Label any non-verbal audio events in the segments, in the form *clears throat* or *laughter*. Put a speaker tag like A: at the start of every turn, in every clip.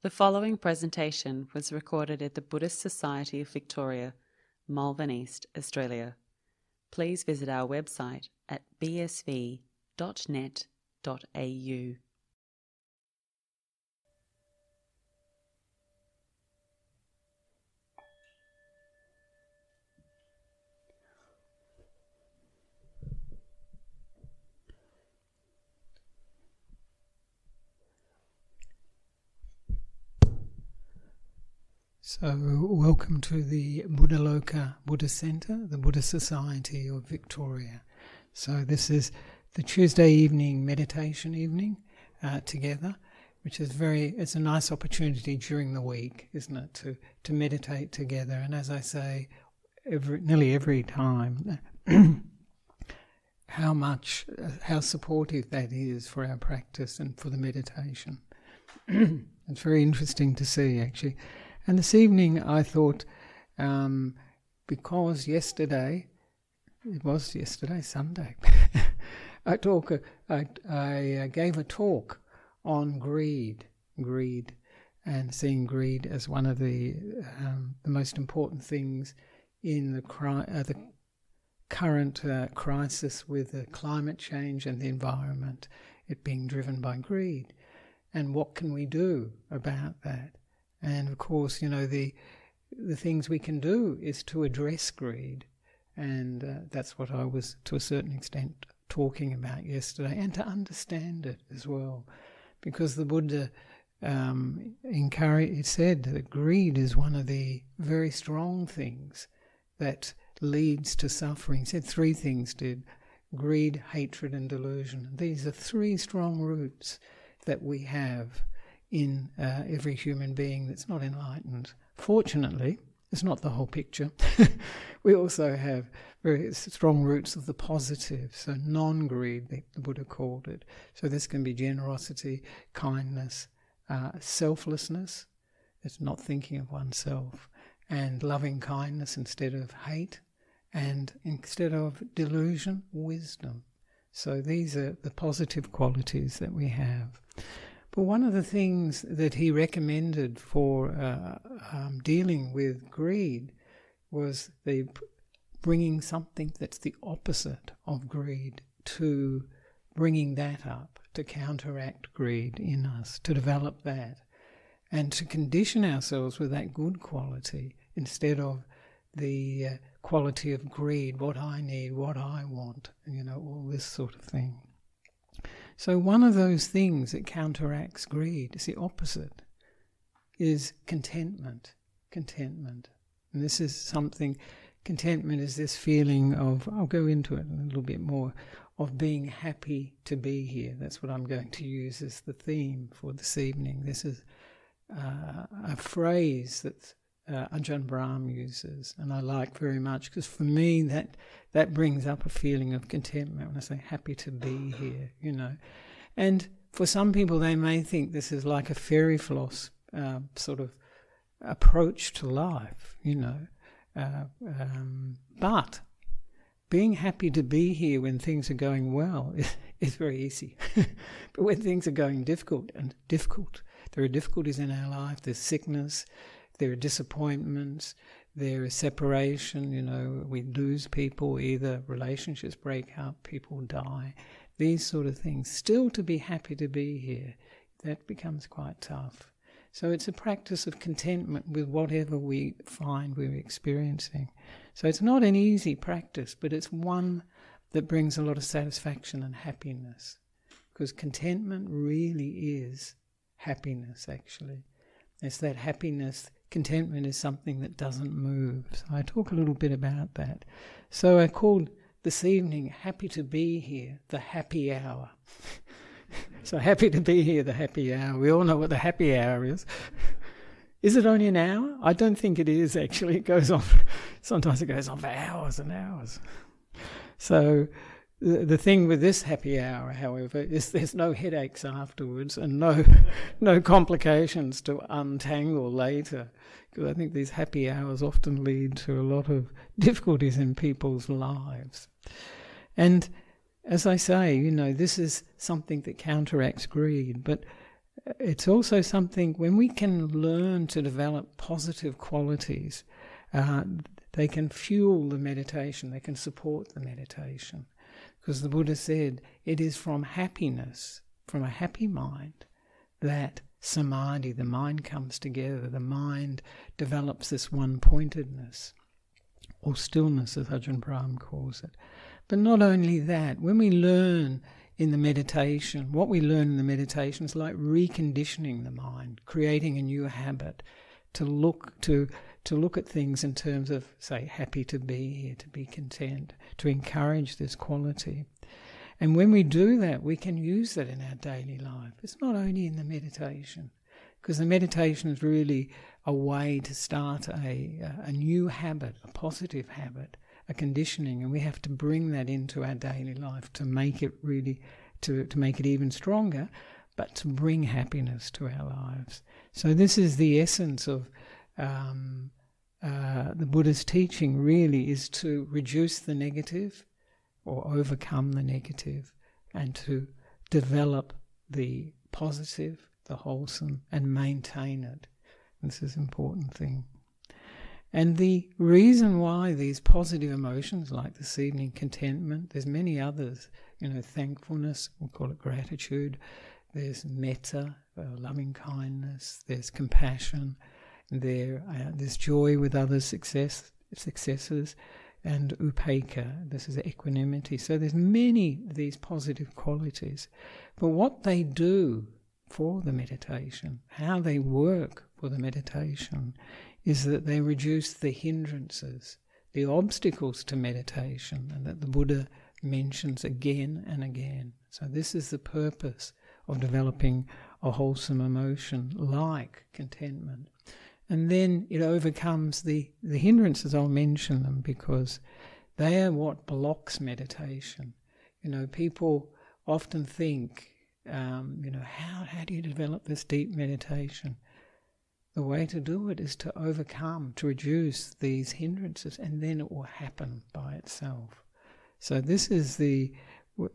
A: The following presentation was recorded at the Buddhist Society of Victoria, Malvern East, Australia. Please visit our website at bsv.net.au.
B: So, welcome to the Buddhaloka Buddha Center, the Buddha Society of Victoria. So, this is the Tuesday evening meditation evening uh, together, which is very, it's a nice opportunity during the week, isn't it, to, to meditate together. And as I say, every, nearly every time, *clears throat* how much, uh, how supportive that is for our practice and for the meditation. *clears throat* it's very interesting to see, actually. And this evening I thought, um, because yesterday, it was yesterday, Sunday, *laughs* I talk, I, I uh, gave a talk on greed, greed, and seeing greed as one of the um, the most important things in the cri- uh, the current uh, crisis with the climate change and the environment, it being driven by greed, and what can we do about that? And of course, you know, the, the things we can do is to address greed. And uh, that's what I was, to a certain extent, talking about yesterday, and to understand it as well. Because the Buddha um, encouraged, said that greed is one of the very strong things that leads to suffering. He said three things did greed, hatred, and delusion. These are three strong roots that we have in uh, every human being that's not enlightened. Fortunately, it's not the whole picture. *laughs* we also have very strong roots of the positive, so non greed, the Buddha called it. So this can be generosity, kindness, uh, selflessness, it's not thinking of oneself, and loving kindness instead of hate, and instead of delusion, wisdom. So these are the positive qualities that we have. But one of the things that he recommended for uh, um, dealing with greed was the bringing something that's the opposite of greed to bringing that up to counteract greed in us, to develop that, and to condition ourselves with that good quality instead of the uh, quality of greed, what I need, what I want, you know, all this sort of thing. So, one of those things that counteracts greed is the opposite, is contentment. Contentment. And this is something, contentment is this feeling of, I'll go into it a little bit more, of being happy to be here. That's what I'm going to use as the theme for this evening. This is uh, a phrase that uh, Ajahn Brahm uses, and I like very much because for me that that brings up a feeling of contentment when I say happy to be here, you know. And for some people, they may think this is like a fairy floss uh, sort of approach to life, you know. Uh, um, but being happy to be here when things are going well *laughs* is, is very easy. *laughs* but when things are going difficult and difficult, there are difficulties in our life. There's sickness there are disappointments, there is separation, you know, we lose people, either relationships break up, people die, these sort of things. Still to be happy to be here, that becomes quite tough. So it's a practice of contentment with whatever we find we're experiencing. So it's not an easy practice, but it's one that brings a lot of satisfaction and happiness. Because contentment really is happiness, actually. It's that happiness contentment is something that doesn't move. So I talk a little bit about that. So I called this evening Happy to Be Here, the happy hour. *laughs* so happy to be here, the happy hour. We all know what the happy hour is. Is it only an hour? I don't think it is actually. It goes on, *laughs* sometimes it goes on for hours and hours. So the, thing with this happy hour, however, is there's no headaches afterwards and no, *laughs* no complications to untangle later. Because I think these happy hours often lead to a lot of *laughs* difficulties in people's lives. And as I say, you know, this is something that counteracts greed, but it's also something when we can learn to develop positive qualities, uh, they can fuel the meditation, they can support the meditation. Because the Buddha said it is from happiness, from a happy mind, that samadhi, the mind comes together, the mind develops this one pointedness, or stillness, as Ajahn Brahm calls it. But not only that, when we learn in the meditation, what we learn in the meditation is like reconditioning the mind, creating a new habit to look to to look at things in terms of say happy to be here, to be content, to encourage this quality. And when we do that, we can use that in our daily life. It's not only in the meditation, because the meditation is really a way to start a, a new habit, a positive habit, a conditioning, and we have to bring that into our daily life to make it really, to, to make it even stronger, but to bring happiness to our lives. So this is the essence of um, uh, the Buddha's teaching. Really, is to reduce the negative or overcome the negative and to develop the positive, the wholesome, and maintain it. This is an important thing. And the reason why these positive emotions, like this evening contentment, there's many others, you know, thankfulness, We'll call it gratitude, there's metta, uh, loving kindness, there's compassion, there, uh, joy with others' success, successes, and upekkha. This is equanimity. So there's many of these positive qualities. But what they do for the meditation, how they work for the meditation, is that they reduce the hindrances, the obstacles to meditation, and that the Buddha mentions again and again. So this is the purpose of developing a wholesome emotion like contentment and then it overcomes the, the hindrances. I'll mention them because they are what blocks meditation. You know, people often think, um, you know, how, how do you develop this deep meditation? The way to do it is to overcome, to reduce these hindrances, and then it will happen by itself. So this is the,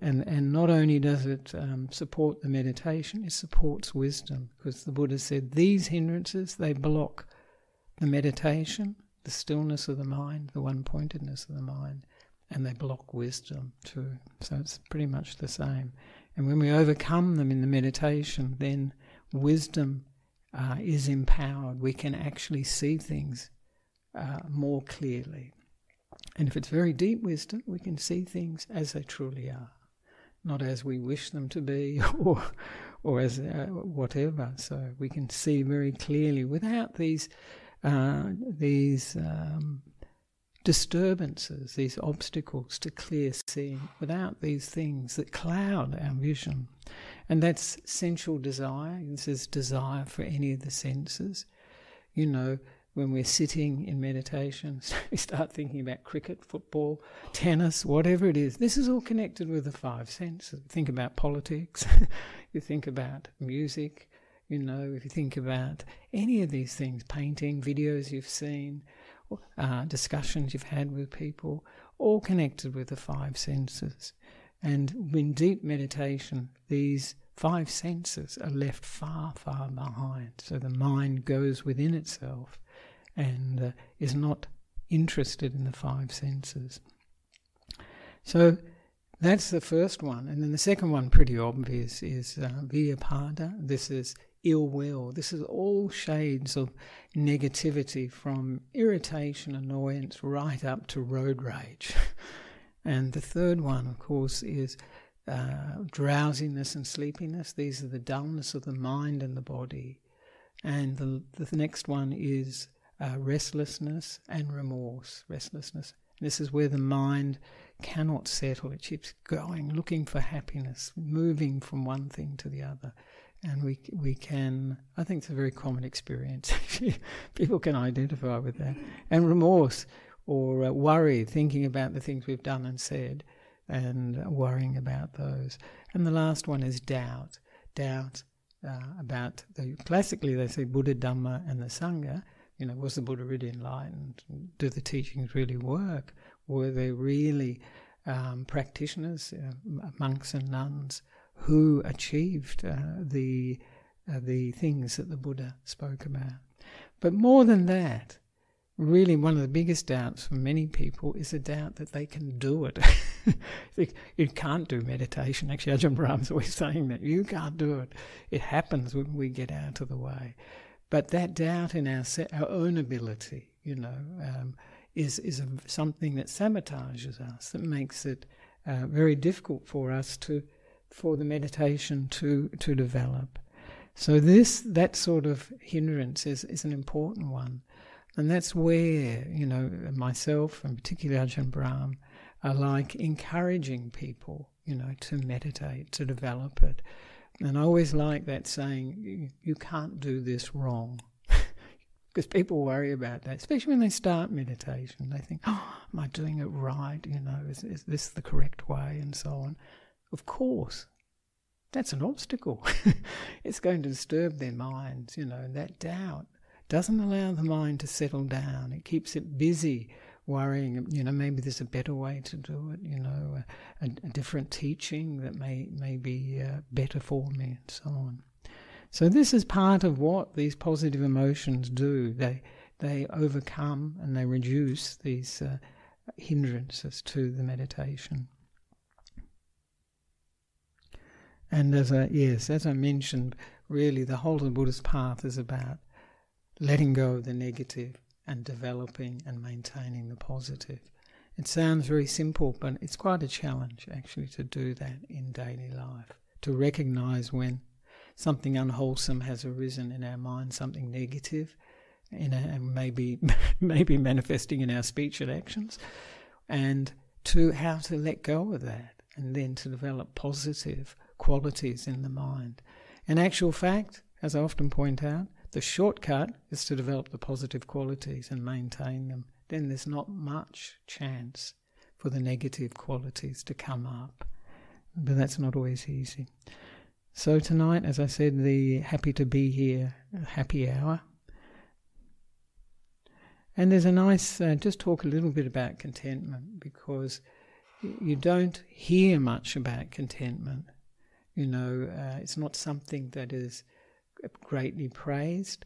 B: and and not only does it um, support the meditation, it supports wisdom because the Buddha said these hindrances they block the meditation, the stillness of the mind, the one pointedness of the mind, and they block wisdom too. So it's pretty much the same. And when we overcome them in the meditation, then wisdom uh, is empowered. We can actually see things uh, more clearly. And if it's very deep wisdom, we can see things as they truly are, not as we wish them to be *laughs* or, or as uh, whatever. So we can see very clearly without these uh, these um, disturbances, these obstacles to clear seeing, without these things that cloud our vision. And that's sensual desire. This is desire for any of the senses. You know, when we're sitting in meditation, *laughs* we start thinking about cricket, football, tennis, whatever it is. This is all connected with the five senses. Think about politics, *laughs* you think about music, you know, if you think about any of these things, painting, videos you've seen, uh, discussions you've had with people, all connected with the five senses. And in deep meditation, these five senses are left far, far behind. So the mind goes within itself and uh, is not interested in the five senses. So that's the first one. And then the second one, pretty obvious, is uh, Vyapada. This is ill will. This is all shades of negativity from irritation, annoyance, right up to road rage. *laughs* and the third one, of course, is uh, drowsiness and sleepiness. These are the dullness of the mind and the body. And the, the next one is uh, restlessness and remorse. Restlessness. This is where the mind cannot settle. It keeps going, looking for happiness, moving from one thing to the other and we we can. I think it's a very common experience. *laughs* People can identify with that, and remorse or uh, worry, thinking about the things we've done and said, and worrying about those. And the last one is doubt. Doubt uh, about the classically they say Buddha, Dhamma, and the Sangha. You know, was the Buddha really enlightened? Do the teachings really work? Were they really um, practitioners, uh, monks and nuns? who achieved uh, the uh, the things that the Buddha spoke about. But more than that, really one of the biggest doubts for many people is a doubt that they can do it. *laughs* you can't do meditation. Actually, Ajahn Brahm's always *laughs* saying that. You can't do it. It happens when we get out of the way. But that doubt in our, our own ability, you know, um, is, is a, something that sabotages us, that makes it uh, very difficult for us to, for the meditation to, to develop. So this, that sort of hindrance is, is an important one. And that's where, you know, myself and particularly Ajahn Brahm are like encouraging people, you know, to meditate, to develop it. And I always like that saying, you can't do this wrong. *laughs* because people worry about that, especially when they start meditation. They think, oh, am I doing it right? You know, is, is this the correct way? And so on. Of course, that's an obstacle. *laughs* it's going to disturb their minds, you know, that doubt doesn't allow the mind to settle down. It keeps it busy worrying, you know, maybe there's a better way to do it, you know, a, a different teaching that may, may be uh, better for me, and so on. So this is part of what these positive emotions do. They, they overcome and they reduce these uh, hindrances to the meditation. And as I, yes, as I mentioned, really the whole of the Buddhist path is about letting go of the negative and developing and maintaining the positive. It sounds very simple, but it's quite a challenge actually to do that in daily life. To recognize when something unwholesome has arisen in our mind, something negative, in a, and maybe *laughs* maybe manifesting in our speech and actions, and to how to let go of that, and then to develop positive qualities in the mind. In actual fact, as I often point out, the shortcut is to develop the positive qualities and maintain them. Then there's not much chance for the negative qualities to come up. But that's not always easy. So tonight, as I said, the happy to be here happy hour. And there's a nice, uh, just talk a little bit about contentment because you don't hear much about contentment. You know, uh, it's not something that is greatly praised.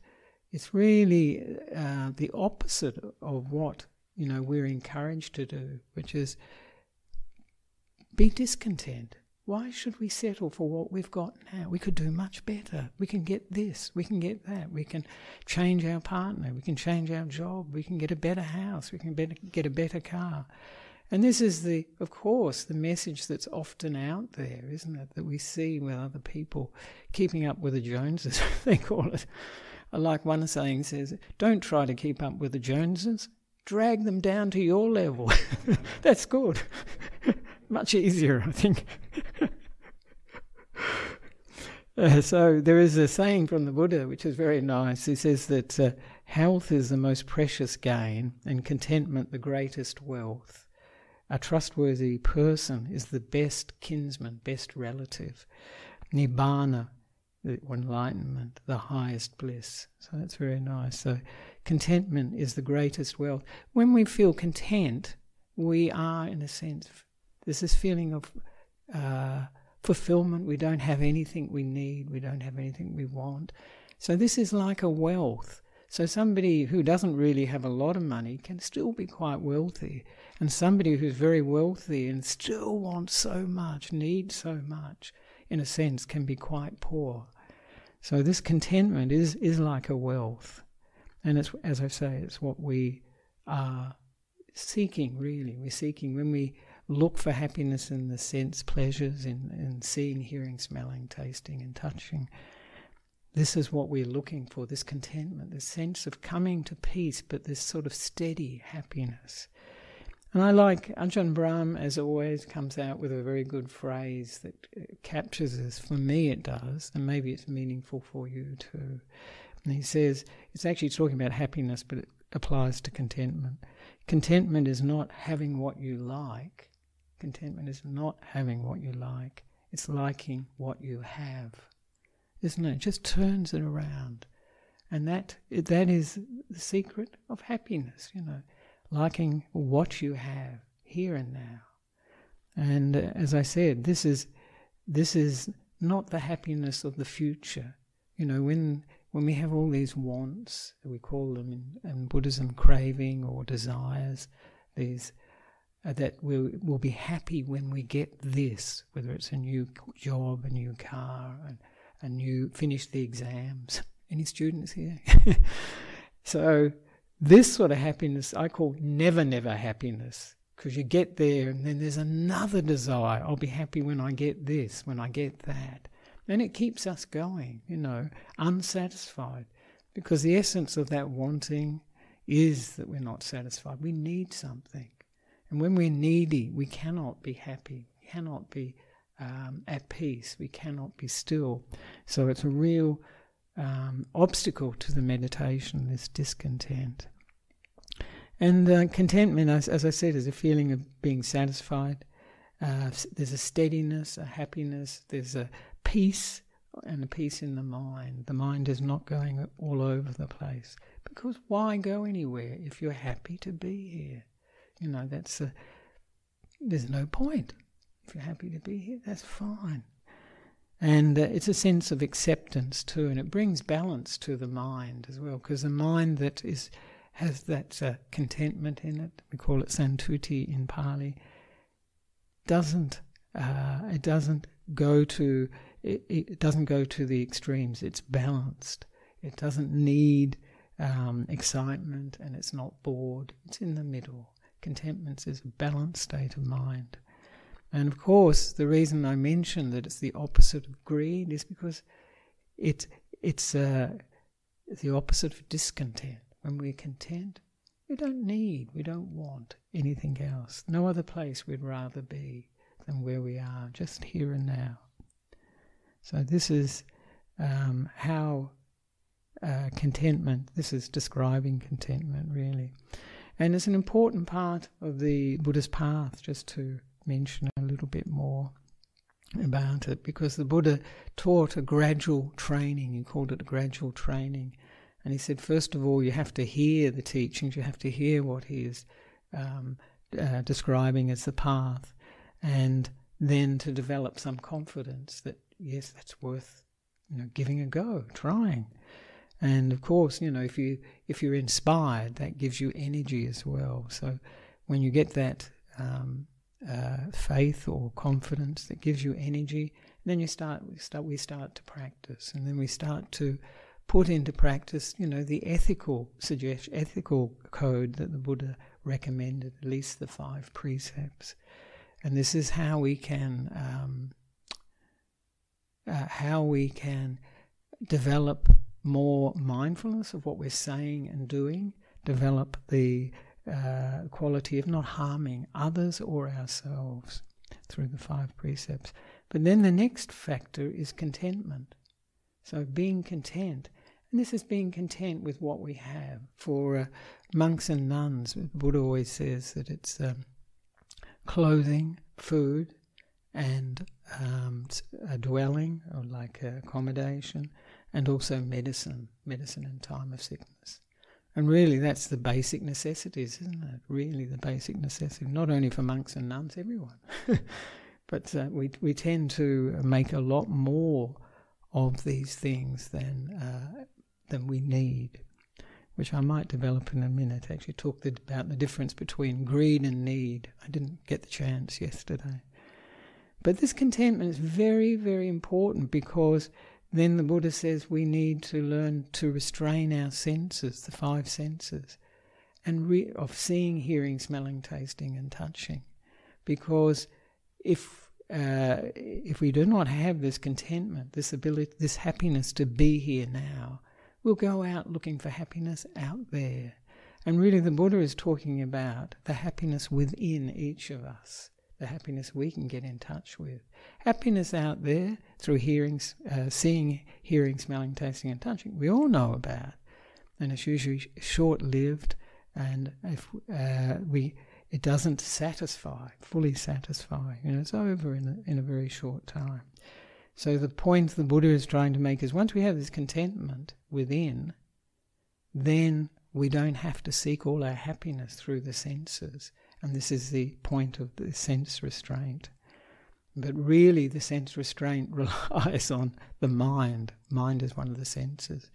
B: It's really uh, the opposite of what you know we're encouraged to do, which is be discontent. Why should we settle for what we've got now? We could do much better. We can get this, we can get that, we can change our partner, we can change our job, we can get a better house, we can better, get a better car. And this is the, of course, the message that's often out there, isn't it? That we see with other people keeping up with the Joneses, *laughs* they call it. Like one saying says, don't try to keep up with the Joneses, drag them down to your level. *laughs* that's good. *laughs* Much easier, I think. Uh, so there is a saying from the Buddha which is very nice. He says that uh, health is the most precious gain and contentment the greatest wealth. A trustworthy person is the best kinsman, best relative. Nibbana, the enlightenment, the highest bliss. So that's very nice. So contentment is the greatest wealth. When we feel content, we are, in a sense, there's this feeling of uh, fulfillment. We don't have anything we need, we don't have anything we want. So this is like a wealth. So somebody who doesn't really have a lot of money can still be quite wealthy. And somebody who's very wealthy and still wants so much, needs so much, in a sense, can be quite poor. So this contentment is, is like a wealth. And it's, as I say, it's what we are seeking, really. We're seeking when we look for happiness in the sense pleasures, in, in seeing, hearing, smelling, tasting, and touching. This is what we're looking for this contentment, this sense of coming to peace, but this sort of steady happiness. And I like Ajahn Brahm, as always, comes out with a very good phrase that uh, captures this. For me, it does, and maybe it's meaningful for you too. And he says it's actually talking about happiness, but it applies to contentment. Contentment is not having what you like. Contentment is not having what you like. It's liking what you have, isn't it? It just turns it around, and that that is the secret of happiness. You know liking what you have here and now. And uh, as I said, this is this is not the happiness of the future. You know, when when we have all these wants, we call them in, in Buddhism craving or desires, these uh, that we'll, we'll be happy when we get this, whether it's a new job, a new car, and a new finish the exams. *laughs* Any students here? *laughs* so this sort of happiness I call never, never happiness because you get there and then there's another desire. I'll be happy when I get this, when I get that. And it keeps us going, you know, unsatisfied. Because the essence of that wanting is that we're not satisfied. We need something. And when we're needy, we cannot be happy, we cannot be um, at peace, we cannot be still. So it's a real um, obstacle to the meditation, this discontent. And uh, contentment, as, as, I said, is a feeling of being satisfied. Uh, there's a steadiness, a happiness, there's a peace, and a peace in the mind. The mind is not going all over the place. Because why go anywhere if you're happy to be here? You know, that's a, there's no point. If you're happy to be here, that's fine. And uh, it's a sense of acceptance too, and it brings balance to the mind as well, because the mind that is has that uh, contentment in it, we call it santuti in Pali, doesn't uh, it doesn't go to it, it, doesn't go to the extremes. It's balanced. It doesn't need um, excitement, and it's not bored. It's in the middle. Contentment is a balanced state of mind. And of course, the reason I mention that it's the opposite of greed is because it, it's uh, the opposite of discontent. When we're content, we don't need, we don't want anything else. No other place we'd rather be than where we are, just here and now. So, this is um, how uh, contentment, this is describing contentment really. And it's an important part of the Buddhist path, just to mention a little bit more about it, because the Buddha taught a gradual training, he called it a gradual training and he said, first of all, you have to hear the teachings, you have to hear what he is um, uh, describing as the path, and then to develop some confidence that, yes, that's worth you know, giving a go, trying. And of course, you know, if you if you're inspired, that gives you energy as well. So when you get that um, uh, faith or confidence that gives you energy, And then you start we start we start to practice, and then we start to put into practice, you know, the ethical suggestion, ethical code that the Buddha recommended, at least the five precepts. And this is how we can, um, uh, how we can develop more mindfulness of what we're saying and doing, develop the uh, quality of not harming others or ourselves through the five precepts. But then the next factor is contentment. So being content and this is being content with what we have. For uh, monks and nuns, Buddha always says that it's um, clothing, food, and um, a dwelling, or like accommodation, and also medicine, medicine in time of sickness. And really, that's the basic necessities, isn't it? Really, the basic necessity, not only for monks and nuns, everyone. *laughs* but uh, we we tend to make a lot more of these things than uh, than we need, which I might develop in a minute. Actually, talk the, about the difference between greed and need. I didn't get the chance yesterday. But this contentment is very, very important because then the Buddha says we need to learn to restrain our senses, the five senses, and re- of seeing, hearing, smelling, tasting, and touching. Because if uh, if we do not have this contentment, this ability, this happiness to be here now, We'll go out looking for happiness out there. And really, the Buddha is talking about the happiness within each of us, the happiness we can get in touch with. Happiness out there through hearing, uh, seeing, hearing, smelling, tasting, and touching, we all know about. And it's usually short lived, and if uh, we it doesn't satisfy, fully satisfy. You know, it's over in a, in a very short time. So the point the Buddha is trying to make is once we have this contentment within, then we don't have to seek all our happiness through the senses. And this is the point of the sense restraint. But really, the sense restraint *laughs* relies on the mind. Mind is one of the senses.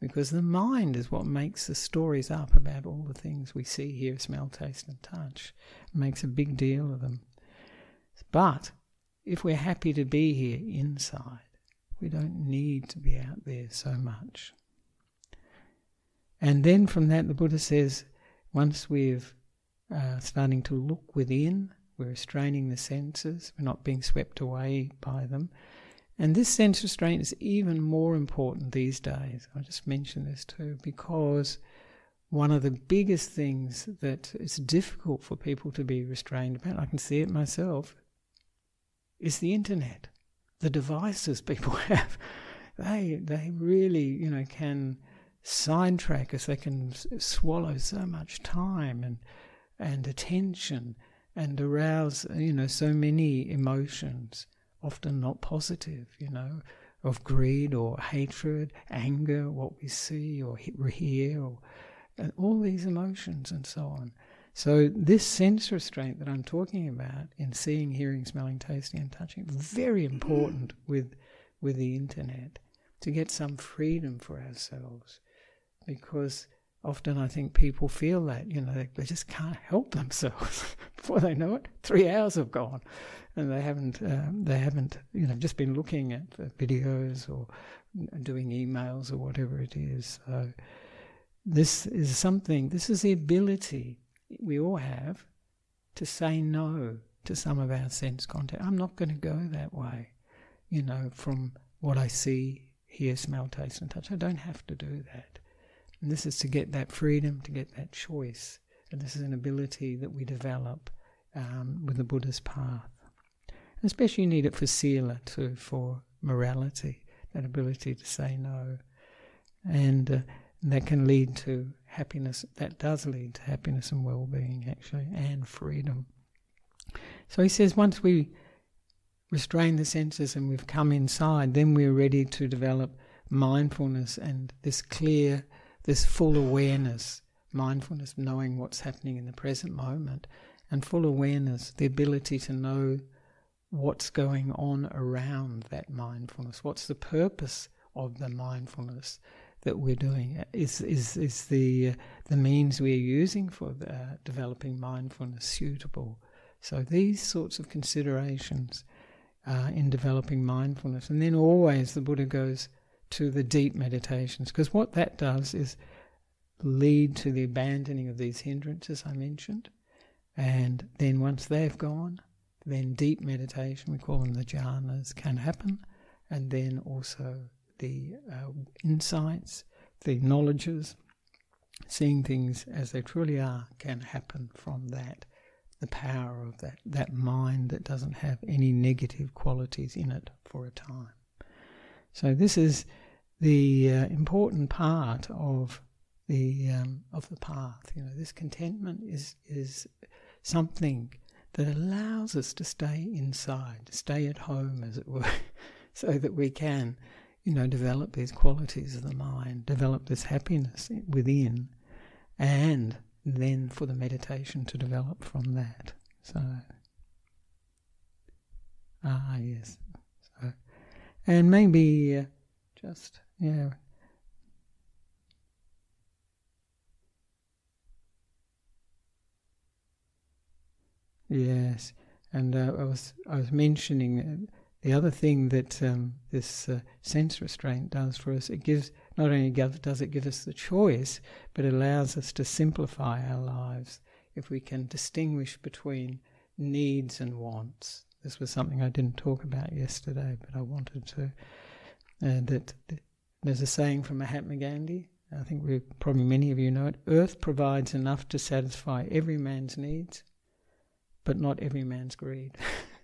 B: Because the mind is what makes the stories up about all the things we see, hear, smell, taste, and touch. It makes a big deal of them. But if we're happy to be here inside, we don't need to be out there so much. And then from that, the Buddha says, once we've uh, starting to look within, we're restraining the senses, we're not being swept away by them. And this sense restraint is even more important these days. I just mention this too, because one of the biggest things that it's difficult for people to be restrained about, I can see it myself, is the internet. The devices *laughs* people have, they they really you know can sidetrack us. They can swallow so much time and and attention and arouse uh, you know so many emotions, often not positive. You know of greed or hatred, anger, what we see or hear, or and all these emotions and so on. So this sense restraint that I'm talking about in seeing, hearing, smelling, tasting, and touching, very mm-hmm. important with with the internet to get some freedom for ourselves, because often I think people feel that you know they, they just can't help themselves *laughs* before they know it. Three hours have gone, and they haven't um, they haven't you know just been looking at videos or doing emails or whatever it is. So this is something. This is the ability we all have to say no to some of our sense contact. I'm not going to go that way, you know, from what I see, hear, smell, taste, and touch. I don't have to do that. And this is to get that freedom, to get that choice. And this is an ability that we develop um, with the Buddha's path. And especially you need it for sila too, for morality, that ability to say no. And uh, that can lead to happiness, that does lead to happiness and well being, actually, and freedom. So he says once we restrain the senses and we've come inside, then we're ready to develop mindfulness and this clear, this full awareness, mindfulness, knowing what's happening in the present moment, and full awareness, the ability to know what's going on around that mindfulness, what's the purpose of the mindfulness that we're doing? Is is is the uh, the means we're using for the, uh, developing mindfulness suitable. So these sorts of considerations uh, in developing mindfulness, and then always the Buddha goes to the deep meditations because what that does is lead to the abandoning of these hindrances I mentioned, and then once they've gone, then deep meditation we call them the jhanas can happen, and then also the uh, insights, the knowledges, seeing things as they truly are can happen from that. The power of that, that mind that doesn't have any negative qualities in it for a time. So this is the uh, important part of the um, of the path. You know, this contentment is is something that allows us to stay inside, stay at home, as it were, *laughs* so that we can you know, develop these qualities of the mind, develop this happiness within, and then for the meditation to develop from that. So, ah, yes. So, and maybe uh, just, yeah. Yes, and uh, I was I was mentioning the other thing that um, this uh, sense restraint does for us, it gives not only does it give us the choice, but it allows us to simplify our lives if we can distinguish between needs and wants. This was something I didn't talk about yesterday, but I wanted to. Uh, that, there's a saying from Mahatma Gandhi. I think we probably many of you know it. Earth provides enough to satisfy every man's needs, but not every man's greed. *laughs*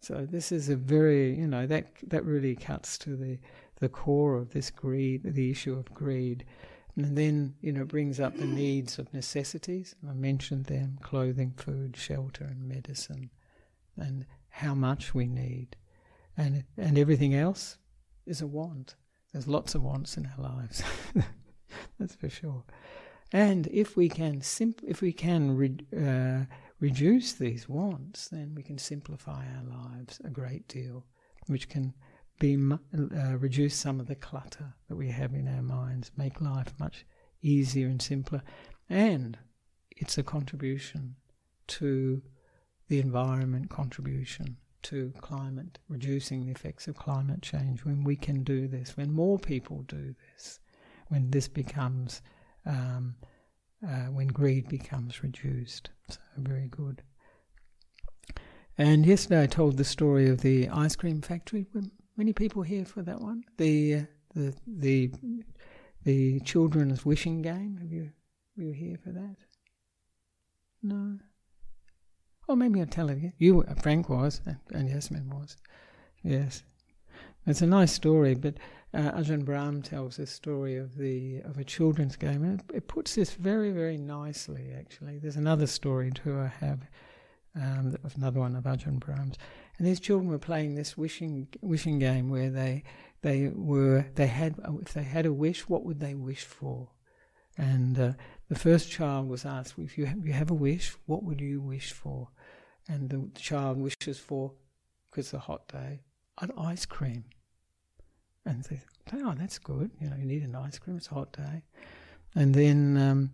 B: So this is a very, you know, that that really cuts to the the core of this greed, the issue of greed. And then, you know, brings up the needs of necessities. I mentioned them clothing, food, shelter, and medicine, and how much we need. And, and everything else is a want. There's lots of wants in our lives, *laughs* that's for sure. And if we can, simp- if we can re- uh, reduce these wants, then we can simplify our lives a great deal, which can be uh, reduce some of the clutter that we have in our minds, make life much easier and simpler, and it's a contribution to the environment contribution to climate, reducing the effects of climate change. When we can do this, when more people do this, when this becomes um, uh, when greed becomes reduced. So, very good. And yesterday I told the story of the ice cream factory. Were many people here for that one? The the the the children's wishing game. Have you were you here for that? No. Or maybe I'll tell it. You, Frank was, and Yasmin was. Yes, it's a nice story, but uh, Ajahn Brahm tells this story of the of a children's game, and it, it, puts this very, very nicely. Actually, there's another story too. I have um, another one of Ajahn Brahm's, and these children were playing this wishing wishing game where they they were they had if they had a wish, what would they wish for? And uh, the first child was asked, if you you have a wish, what would you wish for? And the child wishes for, because it's a hot day, an ice cream. And they say, oh, that's good. You know, you need an ice cream. It's a hot day. And then um,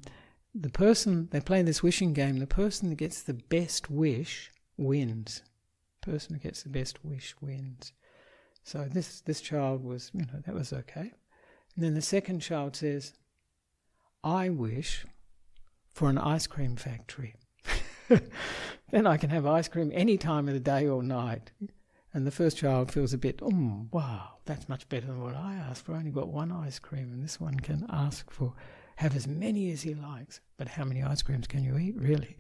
B: the person, they play this wishing game. The person that gets the best wish wins. The person who gets the best wish wins. So this, this child was, you know, that was okay. And then the second child says, I wish for an ice cream factory. *laughs* then I can have ice cream any time of the day or night. And the first child feels a bit, oh, wow, that's much better than what I asked for. I only got one ice cream, and this one can ask for, have as many as he likes. But how many ice creams can you eat, really?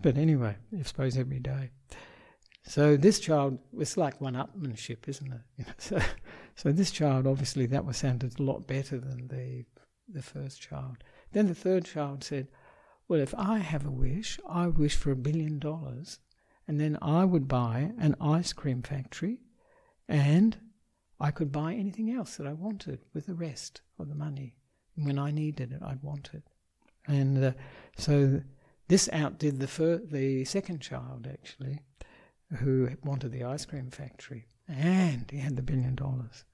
B: But anyway, I suppose every day. So this child, it's like one-upmanship, isn't it? *laughs* You know, so, so this child, obviously, that was sounded a lot better than the the first child. Then the third child said, "Well, if I have a wish, I wish for a billion dollars, and then I would buy an ice cream factory and I could buy anything else that I wanted with the rest of the money. And When I needed it, I'd want it. And uh, so this outdid the, fir- the second child, actually, who wanted the ice cream factory. And he had the billion dollars.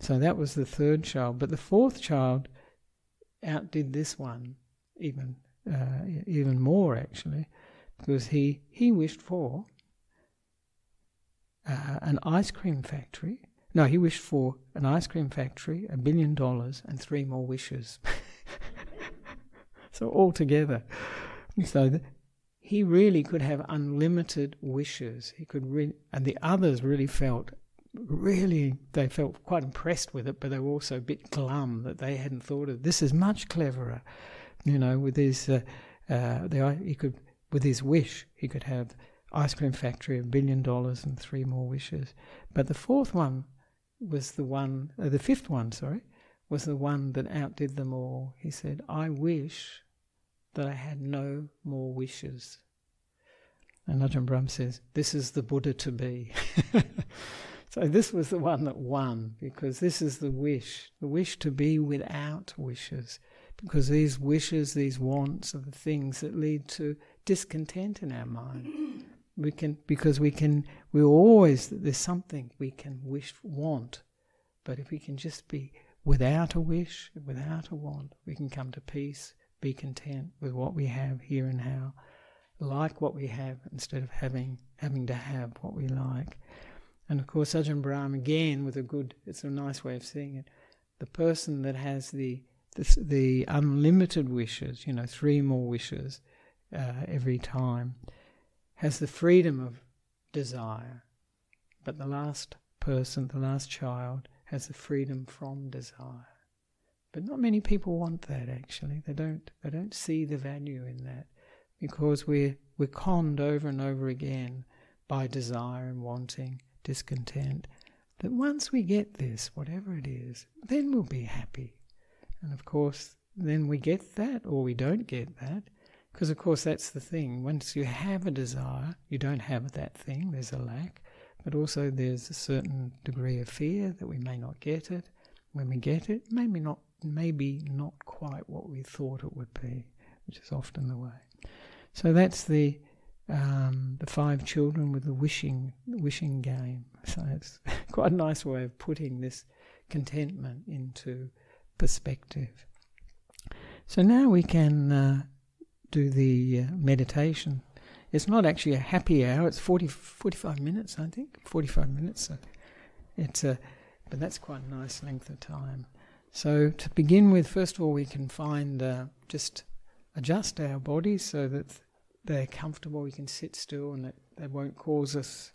B: So that was the third child. But the fourth child outdid this one even uh, even more, actually because he, he wished for uh, an ice cream factory. No, he wished for an ice cream factory, a billion dollars, and three more wishes. *laughs* so altogether, so th- he really could have unlimited wishes. He could, re- and the others really felt really they felt quite impressed with it, but they were also a bit glum that they hadn't thought of this is much cleverer. You know, with his, uh, uh, the, he could with his wish, he could have ice cream factory, a billion dollars, and three more wishes. But the fourth one was the one, uh, the fifth one, sorry, was the one that outdid them all. He said, I wish that I had no more wishes. And Ajahn Brahm says, This is the Buddha to be. *laughs* so this was the one that won, because this is the wish, the wish to be without wishes. Because these wishes, these wants, are the things that lead to discontent in our mind. *clears throat* We can because we can we always there's something we can wish want, but if we can just be without a wish, without a want, we can come to peace, be content with what we have here and now, like what we have instead of having having to have what we like. And of course, Ajahn Brahm again with a good, it's a nice way of seeing it. The person that has the the, the unlimited wishes, you know, three more wishes, uh, every time, has the freedom of desire. But the last person, the last child, has the freedom from desire. But not many people want that actually. They don't they don't see the value in that because we're we're conned over and over again by desire and wanting, discontent. That once we get this, whatever it is, then we'll be happy. And of course, then we get that or we don't get that. Because, of course, that's the thing. Once you have a desire, you don't have that thing, there's a lack. But also, there's a certain degree of fear that we may not get it. When we get it, maybe not, maybe not quite what we thought it would be, which is often the way. So that's the um, the five children with the wishing wishing game. So it's *laughs* quite a nice way of putting this contentment into perspective. So now we can uh, do the uh, meditation. It's not actually a happy hour. It's 40, 45 minutes, I think. Forty-five minutes. So it's a, but that's quite a nice length of time. So to begin with, first of all, we can find uh, just adjust our bodies so that they're comfortable. We can sit still, and that they won't cause us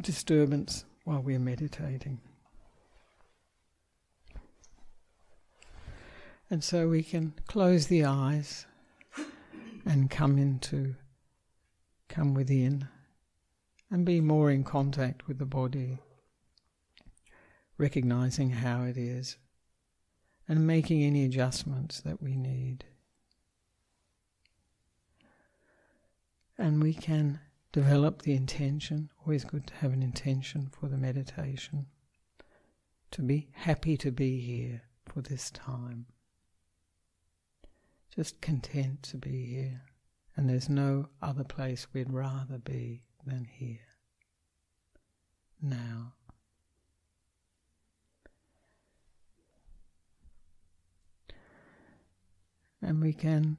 B: disturbance while we're meditating. And so we can close the eyes and come into, come within and be more in contact with the body, recognizing how it is and making any adjustments that we need. And we can develop the intention, always good to have an intention for the meditation, to be happy to be here for this time just content to be here. And there's no other place we'd rather be than here. Now. And we can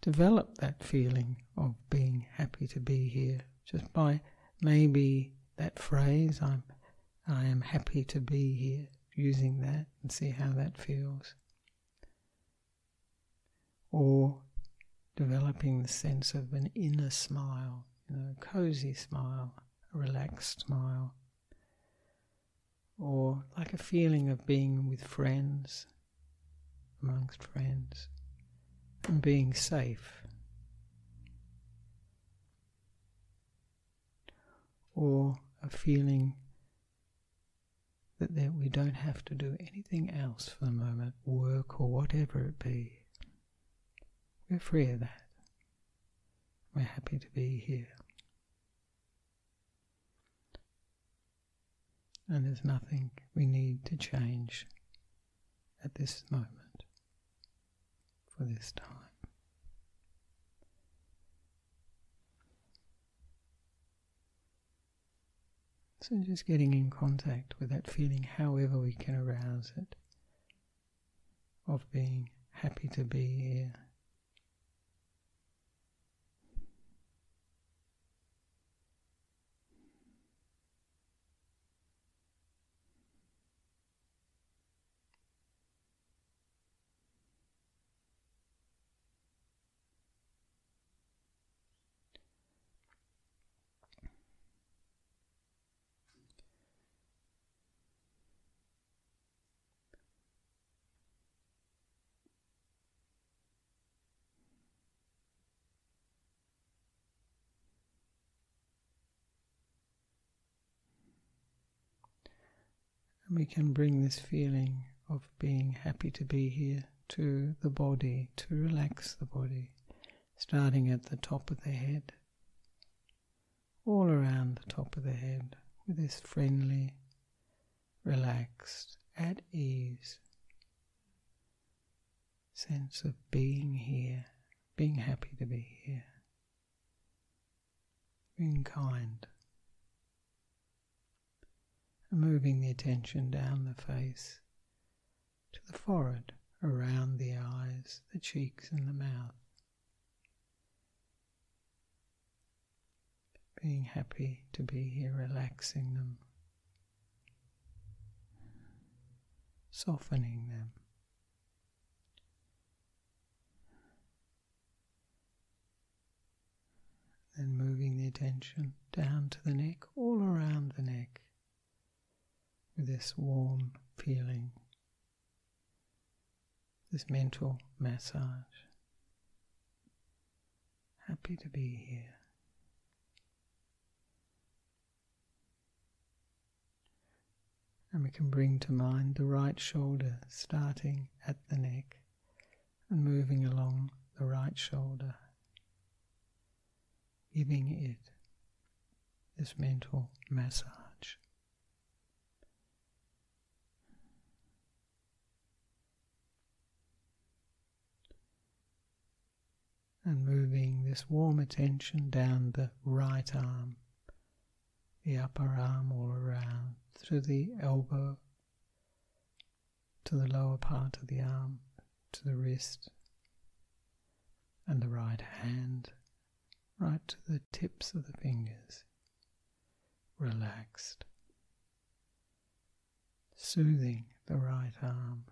B: develop that feeling of being happy to be here just by maybe that phrase, I'm, I am happy to be here, using that and see how that feels or developing the sense of an inner smile, you know, a cozy smile, a relaxed smile, or like a feeling of being with friends, amongst friends, and being safe. Or a feeling that, that we don't have to do anything else for the moment, work or whatever it be. We're free of that. We're happy to be here. And there's nothing we need to change at this moment for this time. So just getting in contact with that feeling, however we can arouse it, of being happy to be here. We can bring this feeling of being happy to be here to the body, to relax the body, starting at the top of the head, all around the top of the head, with this friendly, relaxed, at ease sense of being here, being happy to be here, being kind moving the attention down the face to the forehead, around the eyes, the cheeks, and the mouth. Being happy to be here, relaxing them, softening them. Then moving the attention down to the neck, all around the neck this warm feeling, this mental massage. Happy to be here. And we can bring to mind the right shoulder starting at the neck and moving along the right shoulder, giving it this mental massage. And moving this warm attention down the right arm, the upper arm all around, through the elbow to the lower part of the arm, to the wrist, and the right hand, right to the tips of the fingers, relaxed, soothing the right arm.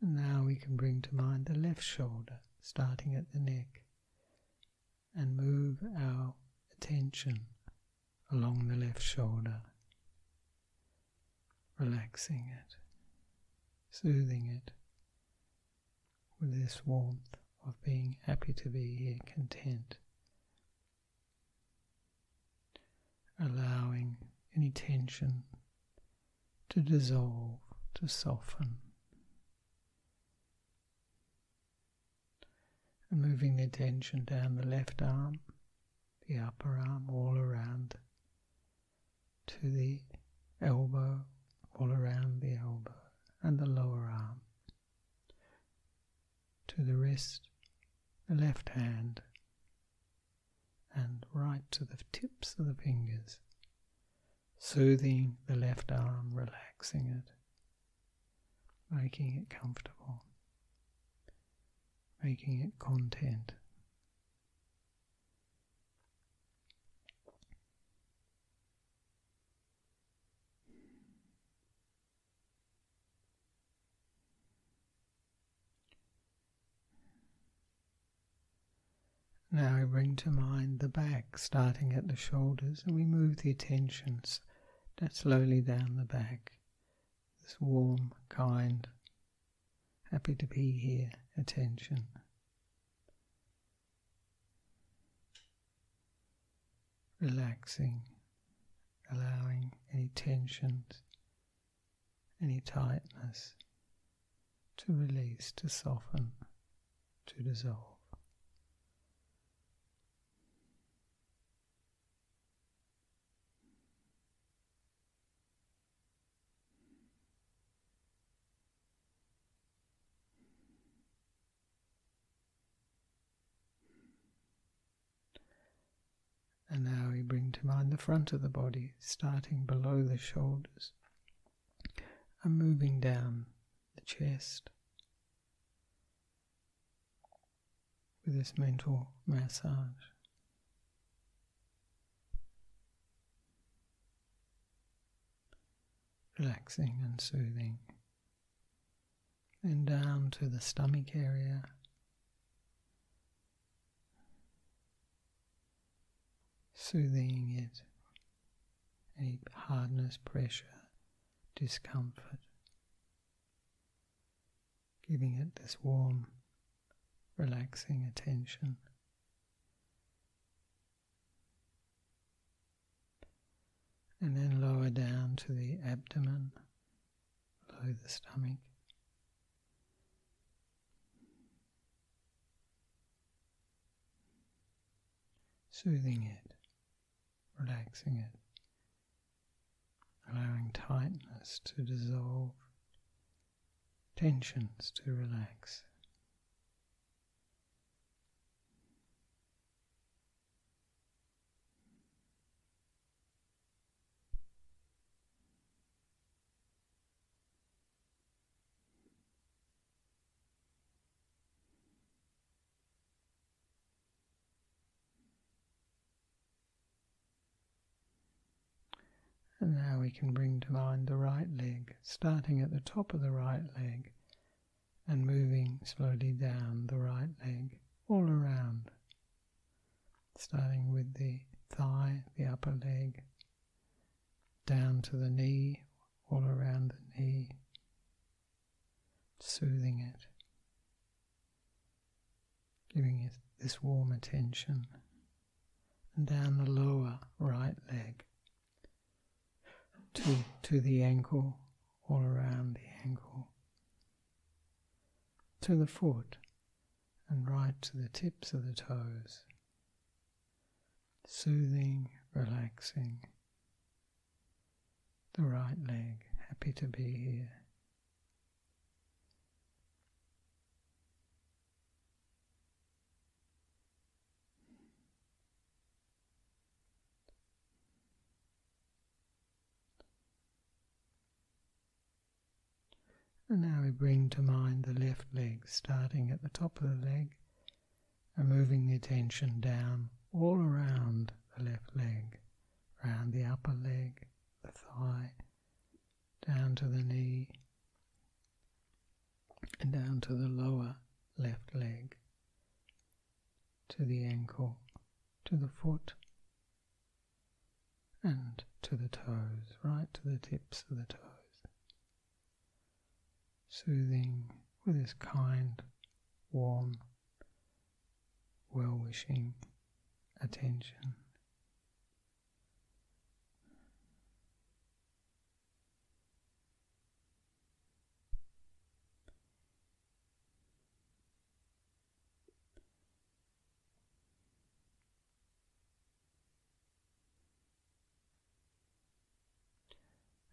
B: And now we can bring to mind the left shoulder, starting at the neck, and move our attention along the left shoulder, relaxing it, soothing it with this warmth of being happy to be here, content, allowing any tension to dissolve, to soften. And moving the attention down the left arm, the upper arm, all around to the elbow, all around the elbow, and the lower arm, to the wrist, the left hand, and right to the tips of the fingers, soothing the left arm, relaxing it, making it comfortable making it content. Now we bring to mind the back, starting at the shoulders, and we move the attention slowly down the back. This warm, kind, happy to be here attention. Relaxing, allowing any tensions, any tightness to release, to soften, to dissolve. And now we bring to mind the front of the body, starting below the shoulders and moving down the chest. With this mental massage. Relaxing and soothing, and down to the stomach area. Soothing it, any hardness, pressure, discomfort, giving it this warm, relaxing attention. And then lower down to the abdomen, below the stomach. Soothing it relaxing it, allowing tightness to dissolve, tensions to relax. And now we can bring to mind the right leg, starting at the top of the right leg and moving slowly down the right leg all around, starting with the thigh, the upper leg, down to the knee, all around the knee, soothing it, giving it this warm attention, and down the lower right leg to, to the ankle, all around the ankle, to the foot, and right to the tips of the toes. Soothing, relaxing the right leg, happy to be here. And now we bring to mind the left leg, starting at the top of the leg and moving the attention down all around the left leg, around the upper leg, the thigh, down to the knee, and down to the lower left leg, to the ankle, to the foot, and to the toes, right to the tips of the toes soothing with this kind, warm, well wishing attention.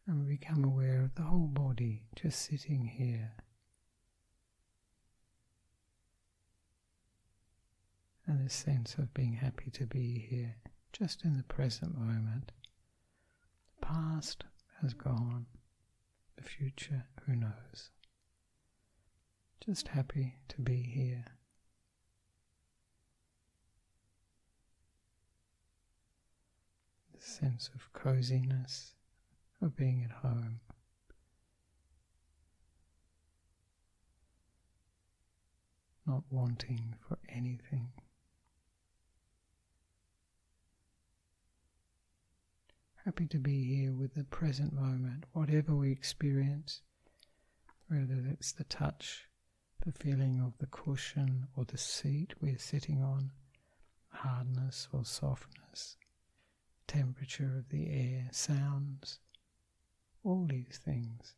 B: And we become aware of the whole body just sitting here. And a sense of being happy to be here, just in the present moment. The past has gone, the future, who knows? Just happy to be here. The sense of coziness of being at home. Not wanting for anything. Happy to be here with the present moment, whatever we experience, whether it's the touch, the feeling of the cushion or the seat we're sitting on, hardness or softness, temperature of the air, sounds, all these things.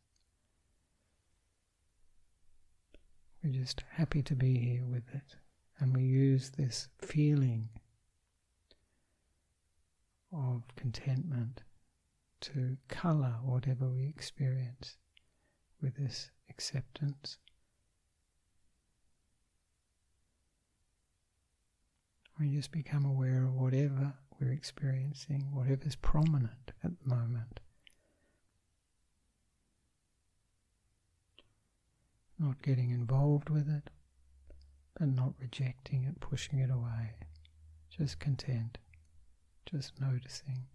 B: We're just happy to be here with it, and we use this feeling of contentment to colour whatever we experience with this acceptance. We just become aware of whatever we're experiencing, whatever's prominent at the moment. Not getting involved with it, but not rejecting it, pushing it away. Just content, just noticing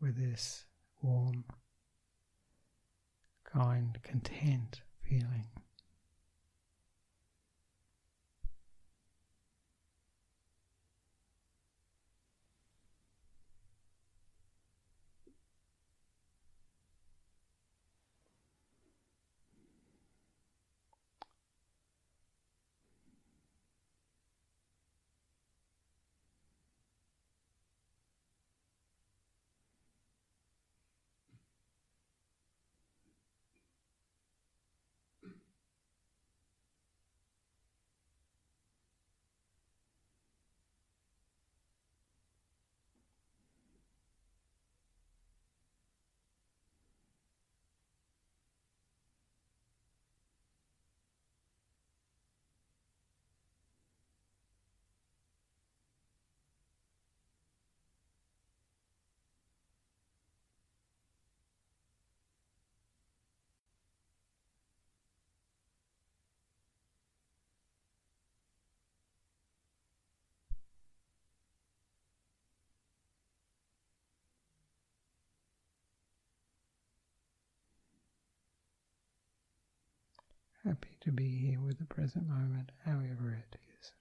B: with this warm, kind, content feeling. Happy to be here with the present moment, however it is.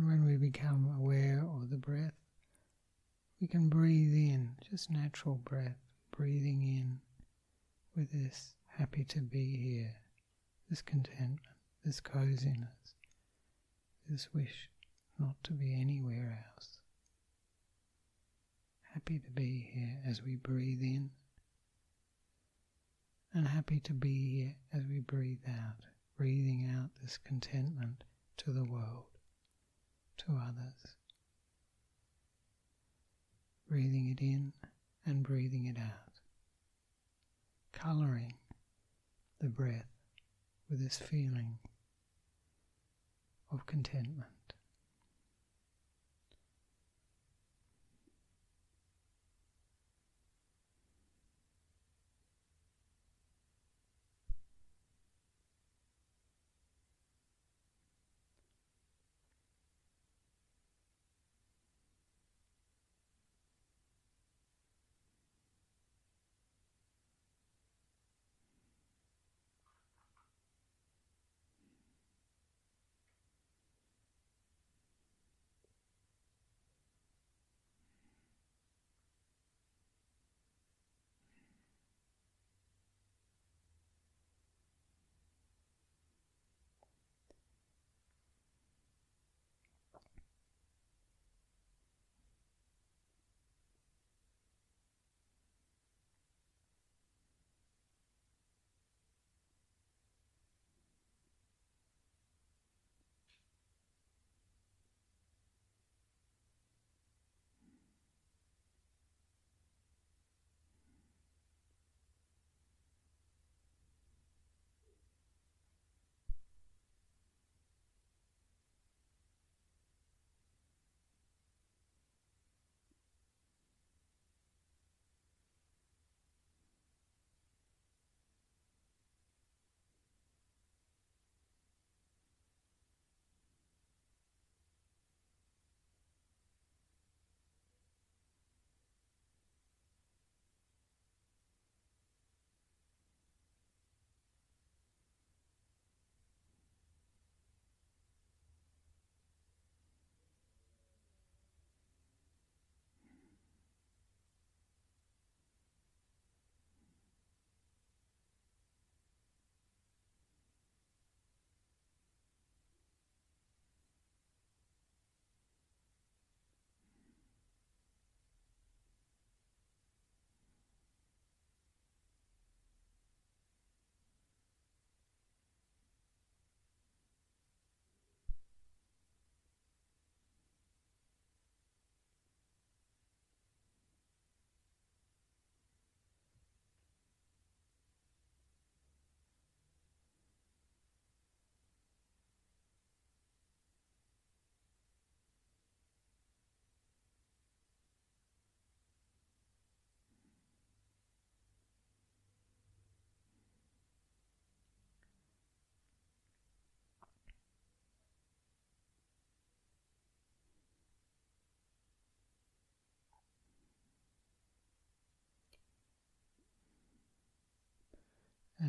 B: And when we become aware of the breath, we can breathe in, just natural breath, breathing in with this happy to be here, this contentment, this coziness, this wish not to be anywhere else. Happy to be here as we breathe in, and happy to be here as we breathe out, breathing out this contentment to the world, to others. Breathing it in and breathing it out, colouring the breath with this feeling of contentment.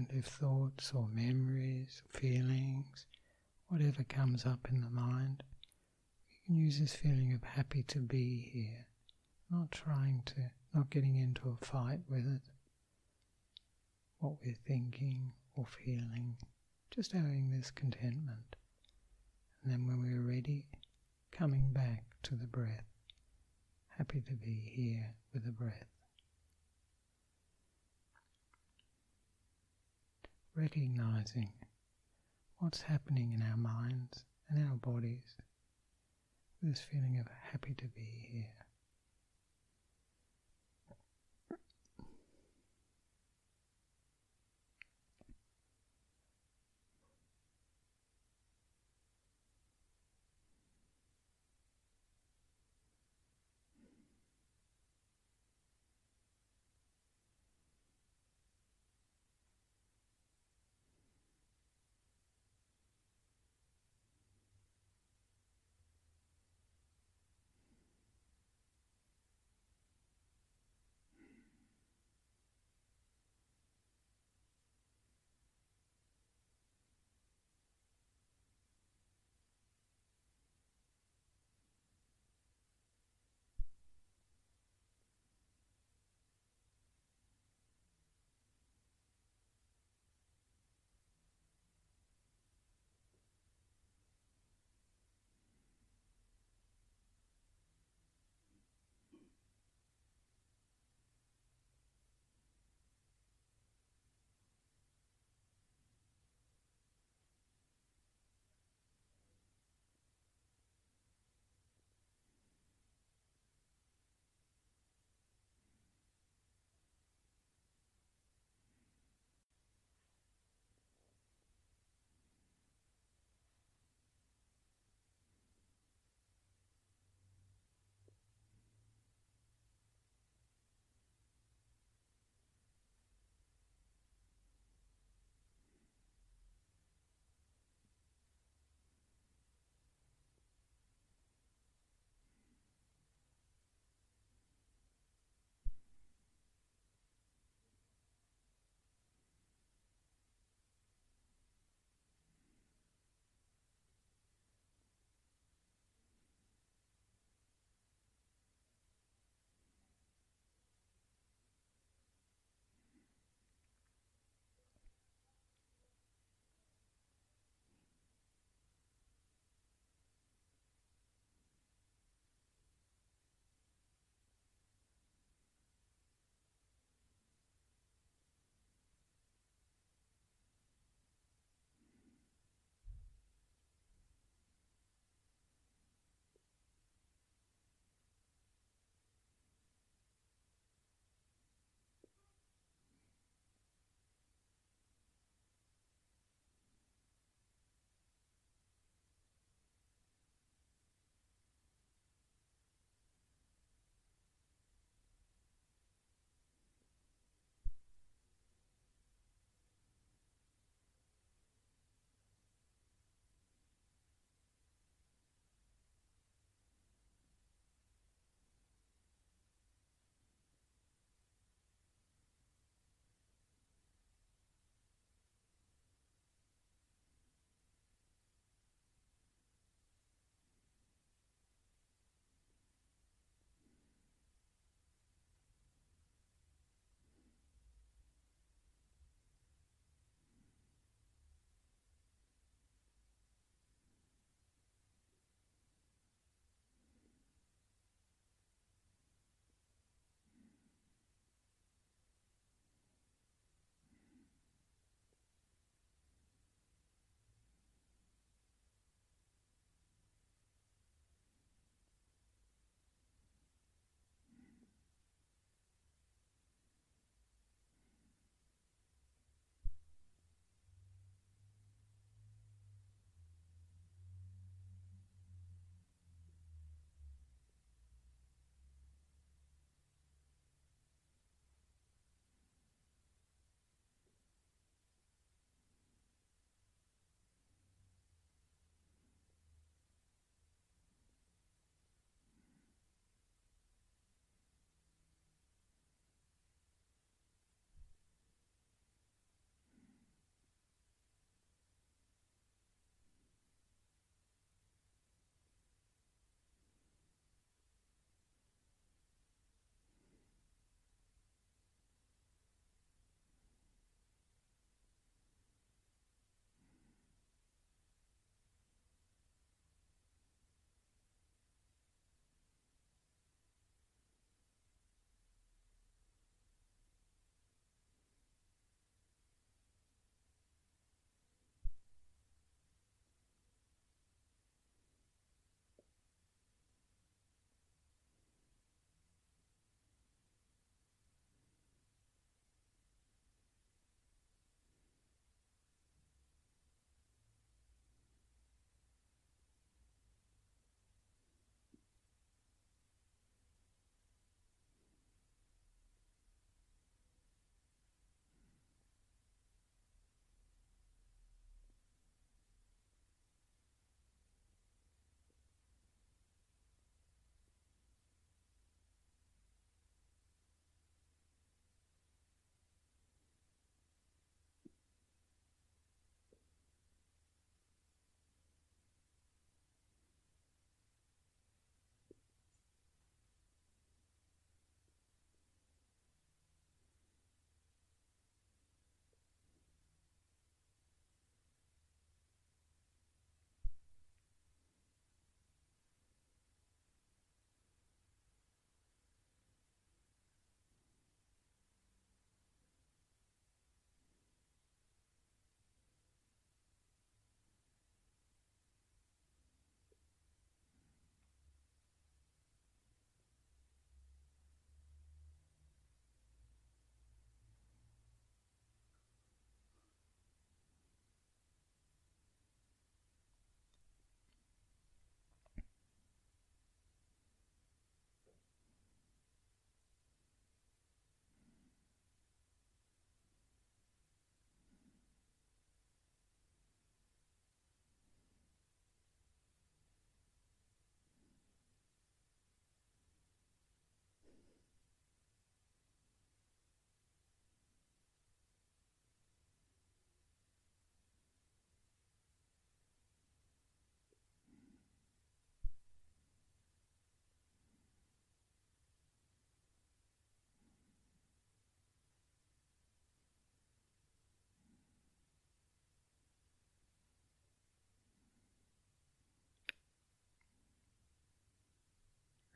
B: If thoughts or memories, feelings, whatever comes up in the mind, you can use this feeling of happy to be here, not trying to, not getting into a fight with it, what we're thinking or feeling, just having this contentment. And then when we're ready, coming back to the breath, happy to be here with the breath. Recognizing what's happening in our minds and our bodies, this feeling of happy to be here.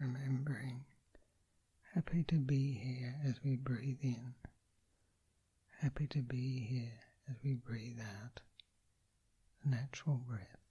B: Remembering, happy to be here as we breathe in, happy to be here as we breathe out, the natural breath.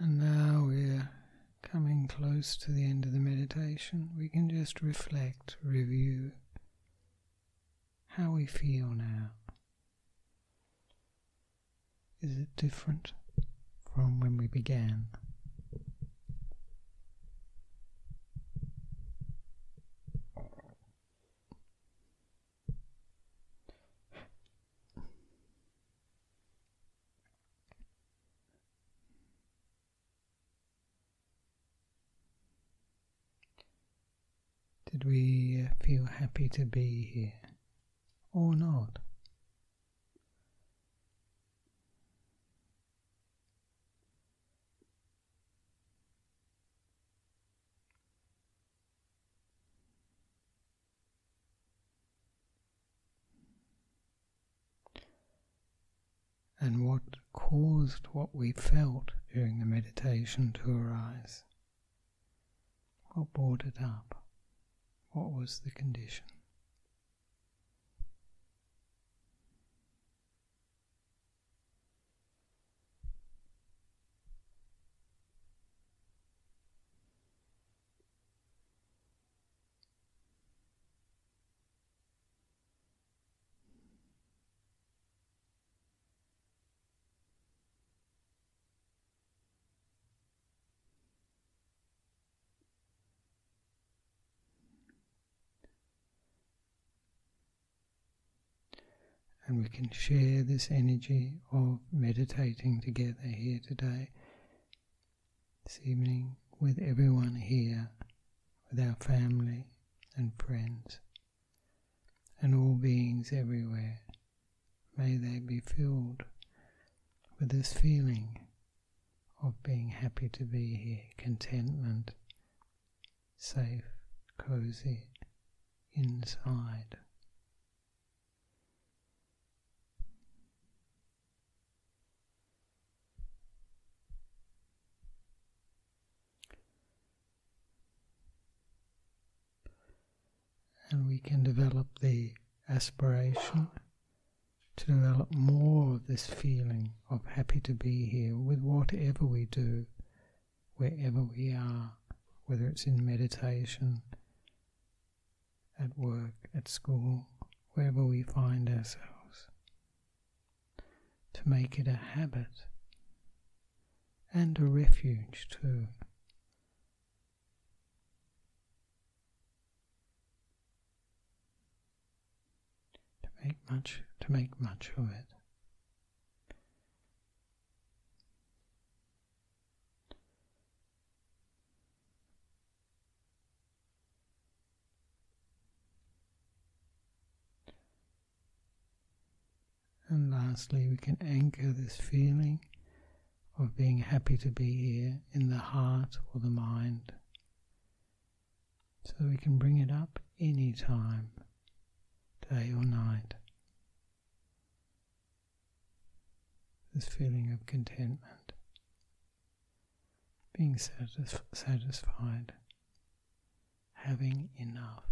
B: And now we're coming close to the end of the meditation. We can just reflect, review how we feel now. Is it different from when we began? Did we uh, feel happy to be here or not? and what caused what we felt during the meditation to arise. What brought it up? What was the condition? And we can share this energy of meditating together here today, this evening, with everyone here, with our family and friends, and all beings everywhere. May they be filled with this feeling of being happy to be here, contentment, safe, cozy, inside. And we can develop the aspiration to develop more of this feeling of happy to be here with whatever we do, wherever we are, whether it's in meditation, at work, at school, wherever we find ourselves. To make it a habit and a refuge too. Make much to make much of it. And lastly, we can anchor this feeling of being happy to be here in the heart or the mind. So we can bring it up any time day or night. This feeling of contentment, being satisf- satisfied, having enough.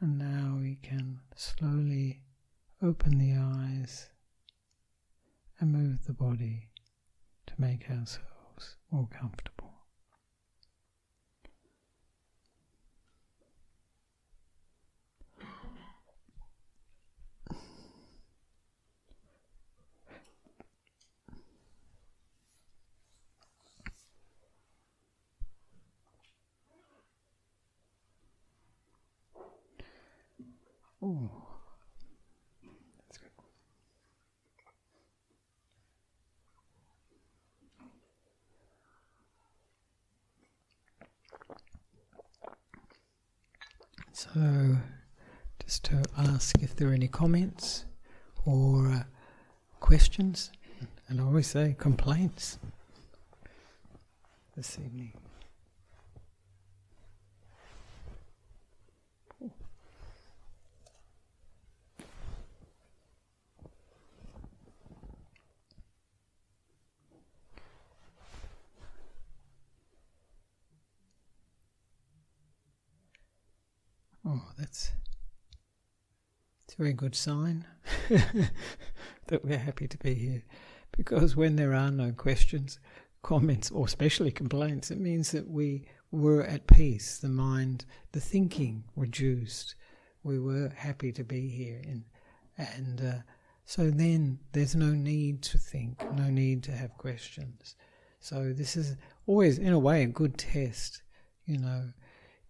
B: And now we can slowly open the eyes and move the body to make ourselves more comfortable. So, just to ask if there are any comments or uh, questions, and I always say complaints this evening. Oh, that's it's a very good sign *laughs* that we're happy to be here. Because when there are no questions, comments, or especially complaints, it means that we were at peace. The mind, the thinking reduced. We were happy to be here. And, and uh, so then there's no need to think, no need to have questions. So this is always, in a way, a good test. You know,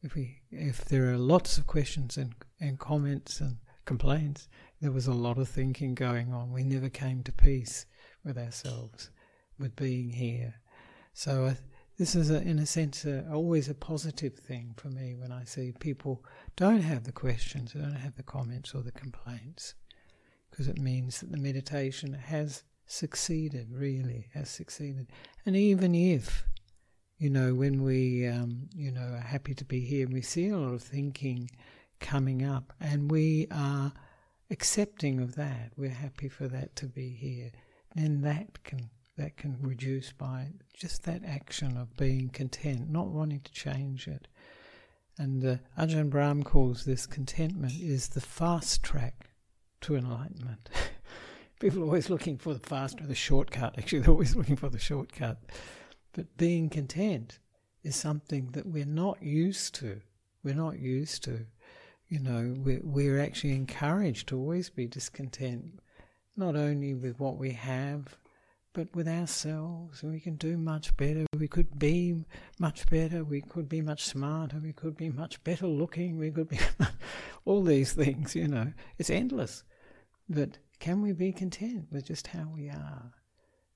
B: if we if there are lots of questions and, and comments and complaints, there was a lot of thinking going on. We never came to peace with ourselves, with being here. So uh, this is, a, in a sense, a, always a positive thing for me when I see people don't have the questions, don't have the comments or the complaints, because it means that the meditation has succeeded, really has succeeded. And even if, you know, when we, um, you know, are happy to be here and we see a lot of thinking coming up and we are accepting of that, we're happy for that to be here, then that can that can reduce by just that action of being content, not wanting to change it. And uh, Ajahn Brahm calls this contentment is the fast track to enlightenment. *laughs* People are always looking for the fast or the shortcut. Actually, they're always looking for the shortcut. But being content is something that we're not used to. We're not used to you know, we're, we're actually encouraged to always be discontent, not only with what we have, but with ourselves. We can do much better. We could be much better. We could be much smarter. We could be much better looking. We could be *laughs* all these things, you know. It's endless. But can we be content with just how we are?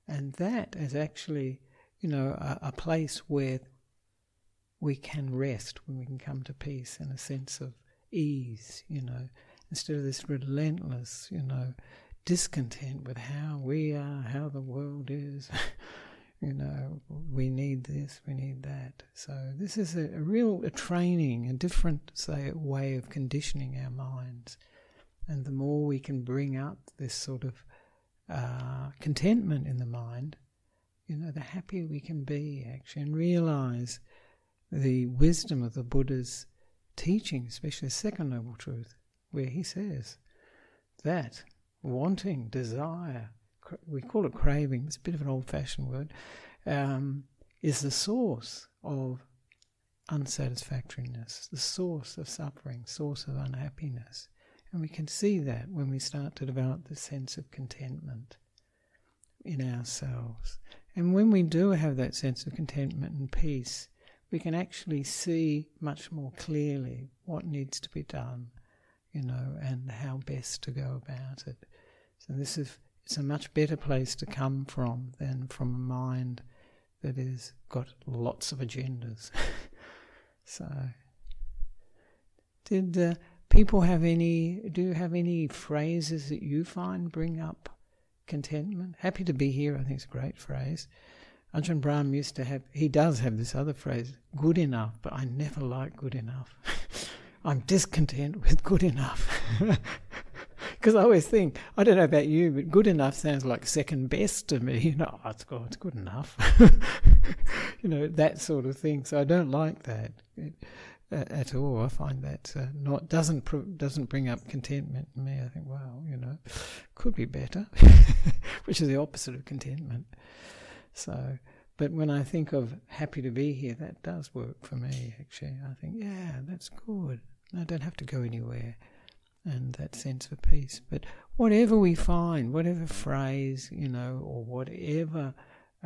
B: And that is actually, you know, a, a place where we can rest, where we can come to peace and a sense of ease, you know, instead of this relentless, you know, discontent with how we are, how the world is. *laughs* you know, we need this, we need that. So this is a, a real a training, a different, say, way of conditioning our minds. And the more we can bring up this sort of uh, contentment in the mind, you know, the happier we can be actually, and realize the wisdom of the Buddha's teaching, especially the second noble truth, where he says that wanting, desire, we call it craving, it's a bit of an old fashioned word, um, is the source of unsatisfactoriness, the source of suffering, source of unhappiness. And we can see that when we start to develop the sense of contentment in ourselves. And when we do have that sense of contentment and peace, we can actually see much more clearly what needs to be done, you know, and how best to go about it. So this is it's a much better place to come from than from a mind that has got lots of agendas. *laughs* so, did uh, people have any? Do you have any phrases that you find bring up contentment? Happy to be here. I think it's a great phrase. Ajahn Brahm used to have, he does have this other phrase, good enough, but I never like good enough. *laughs* I'm discontent with good enough. *laughs* Because I always think, I don't know about you, but good enough sounds like second best to me. *laughs* You know, oh, it's, good, it's good enough. you know, that sort of thing. So I don't like that at all. I find that uh, not doesn't doesn't bring up contentment in me. I think, well, you know, could be better, *laughs* which is the opposite of contentment. So, but when I think of happy to be here, that does work for me, actually. I think, yeah, that's good. I don't have to go anywhere. And that sense of peace. But whatever we find, whatever phrase, you know, or whatever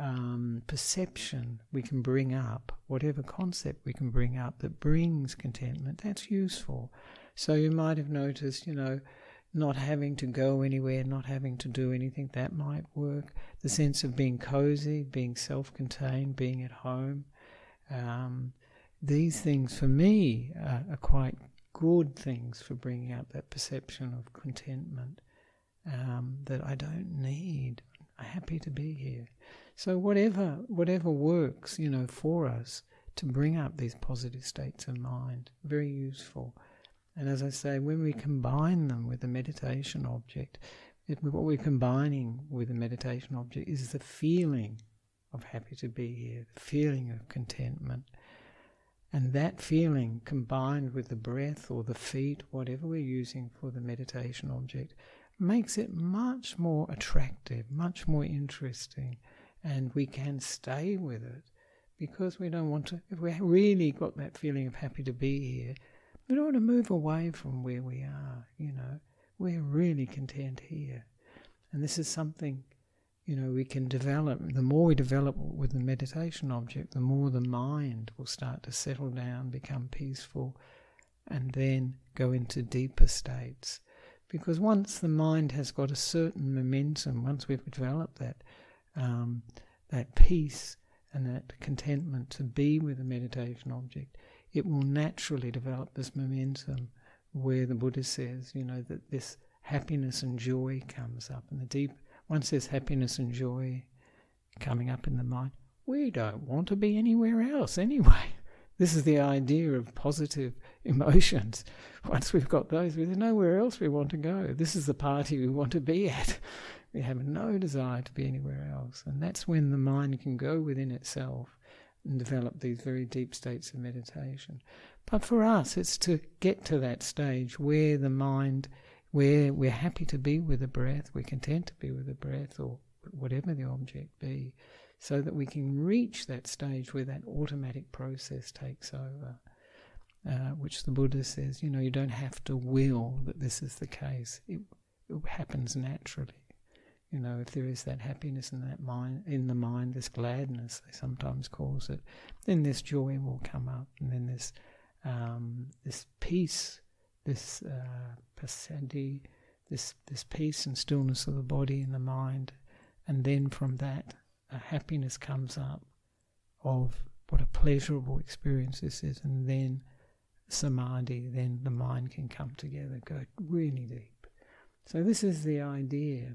B: um, perception we can bring up, whatever concept we can bring up that brings contentment, that's useful. So you might have noticed, you know, not having to go anywhere, not having to do anything, that might work. The sense of being cozy, being self contained, being at home. Um, these things for me are, are, quite good things for bringing out that perception of contentment um, that I don't need. I'm happy to be here. So whatever whatever works, you know, for us to bring up these positive states of mind, very useful. And as I say, when we combine them with the meditation object, it, what we're combining with the meditation object is the feeling of happy to be here, the feeling of contentment. And that feeling combined with the breath or the feet, whatever we're using for the meditation object, makes it much more attractive, much more interesting, and we can stay with it because we don't want to, if we really got that feeling of happy to be here, we don't want to move away from where we are, you know. We're really content here. And this is something, you know, we can develop. The more we develop with the meditation object, the more the mind will start to settle down, become peaceful, and then go into deeper states. Because once the mind has got a certain momentum, once we've developed that um, that peace and that contentment to be with the meditation object, it will naturally develop this momentum where the Buddha says, you know, that this happiness and joy comes up. And the deep, once there's happiness and joy coming up in the mind, we don't want to be anywhere else anyway. *laughs* This is the idea of positive emotions. *laughs* Once we've got those, there's nowhere else we want to go. This is the party we want to be at. We have no desire to be anywhere else. And that's when the mind can go within itself and develop these very deep states of meditation. But for us, it's to get to that stage where the mind, where we're happy to be with the breath, we're content to be with the breath, or whatever the object be, so that we can reach that stage where that automatic process takes over. Uh, which the Buddha says, you know, you don't have to will that this is the case. It, it happens naturally. You know, if there is that happiness in that mind, in the mind, this gladness, they sometimes calls it, then this joy will come up, and then this um, this peace, this uh, passaddhi, this this peace and stillness of the body and the mind, and then from that a happiness comes up of what a pleasurable experience this is, and then samadhi, then the mind can come together, go really deep. So, this is the idea